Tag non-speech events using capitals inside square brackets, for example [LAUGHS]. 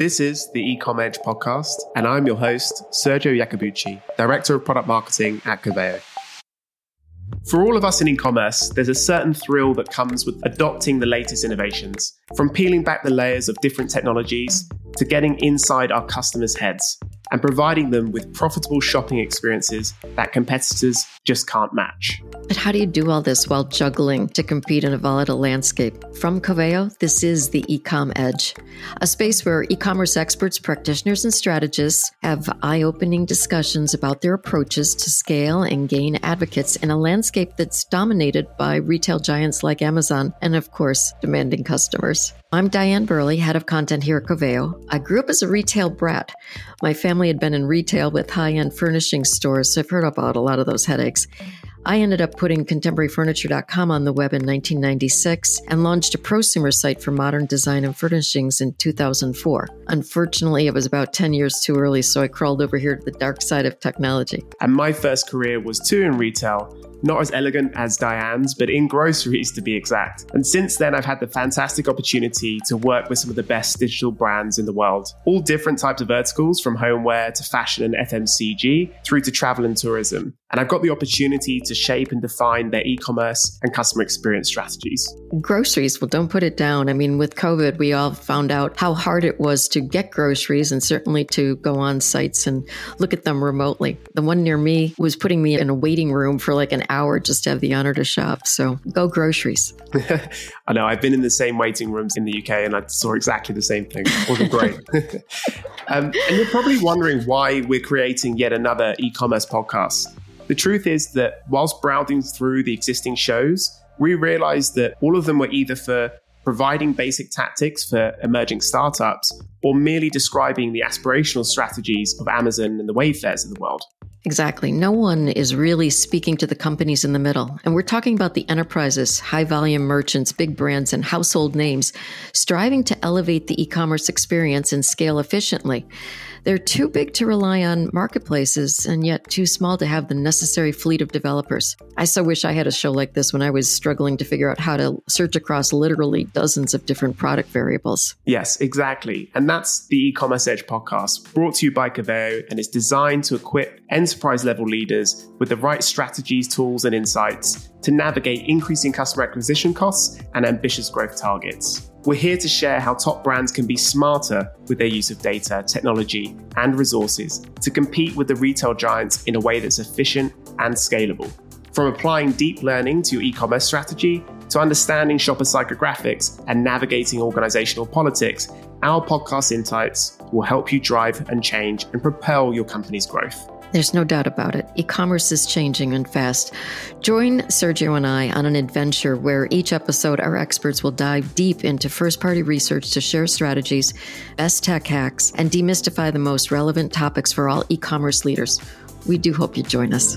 This is the Ecom Edge podcast, and I'm your host, Sergio Iacobucci, Director of Product Marketing at Coveo. For all of us in e-commerce, there's a certain thrill that comes with adopting the latest innovations, from peeling back the layers of different technologies to getting inside our customers' heads and providing them with profitable shopping experiences that competitors just can't match. But how do you do all this while juggling to compete in a volatile landscape? From Coveo, this is the Ecom Edge, a space where e commerce experts, practitioners, and strategists have eye opening discussions about their approaches to scale and gain advocates in a landscape that's dominated by retail giants like Amazon and, of course, demanding customers. I'm Diane Burley, head of content here at Coveo. I grew up as a retail brat. My family had been in retail with high end furnishing stores, so I've heard about a lot of those headaches. I ended up putting contemporaryfurniture.com on the web in 1996 and launched a prosumer site for modern design and furnishings in 2004. Unfortunately, it was about 10 years too early, so I crawled over here to the dark side of technology. And my first career was too in retail not as elegant as Diane's, but in groceries to be exact. And since then, I've had the fantastic opportunity to work with some of the best digital brands in the world. All different types of verticals, from homeware to fashion and FMCG, through to travel and tourism. And I've got the opportunity to shape and define their e commerce and customer experience strategies. Groceries, well, don't put it down. I mean, with COVID, we all found out how hard it was to get groceries and certainly to go on sites and look at them remotely. The one near me was putting me in a waiting room for like an hour just to have the honor to shop. So go groceries. [LAUGHS] I know. I've been in the same waiting rooms in the UK and I saw exactly the same thing. It wasn't great. [LAUGHS] [LAUGHS] um, and you're probably wondering why we're creating yet another e commerce podcast. The truth is that whilst browsing through the existing shows, we realized that all of them were either for providing basic tactics for emerging startups or merely describing the aspirational strategies of Amazon and the Wayfairs of the world. Exactly. No one is really speaking to the companies in the middle. And we're talking about the enterprises, high volume merchants, big brands, and household names striving to elevate the e commerce experience and scale efficiently. They're too big to rely on marketplaces and yet too small to have the necessary fleet of developers. I so wish I had a show like this when I was struggling to figure out how to search across literally dozens of different product variables. Yes, exactly. And that's the e-commerce edge podcast brought to you by Coveo and is designed to equip enterprise level leaders with the right strategies, tools and insights to navigate increasing customer acquisition costs and ambitious growth targets. We're here to share how top brands can be smarter with their use of data, technology, and resources to compete with the retail giants in a way that's efficient and scalable. From applying deep learning to your e commerce strategy to understanding shopper psychographics and navigating organizational politics, our podcast insights will help you drive and change and propel your company's growth. There's no doubt about it. E commerce is changing and fast. Join Sergio and I on an adventure where each episode our experts will dive deep into first party research to share strategies, best tech hacks, and demystify the most relevant topics for all e commerce leaders. We do hope you join us.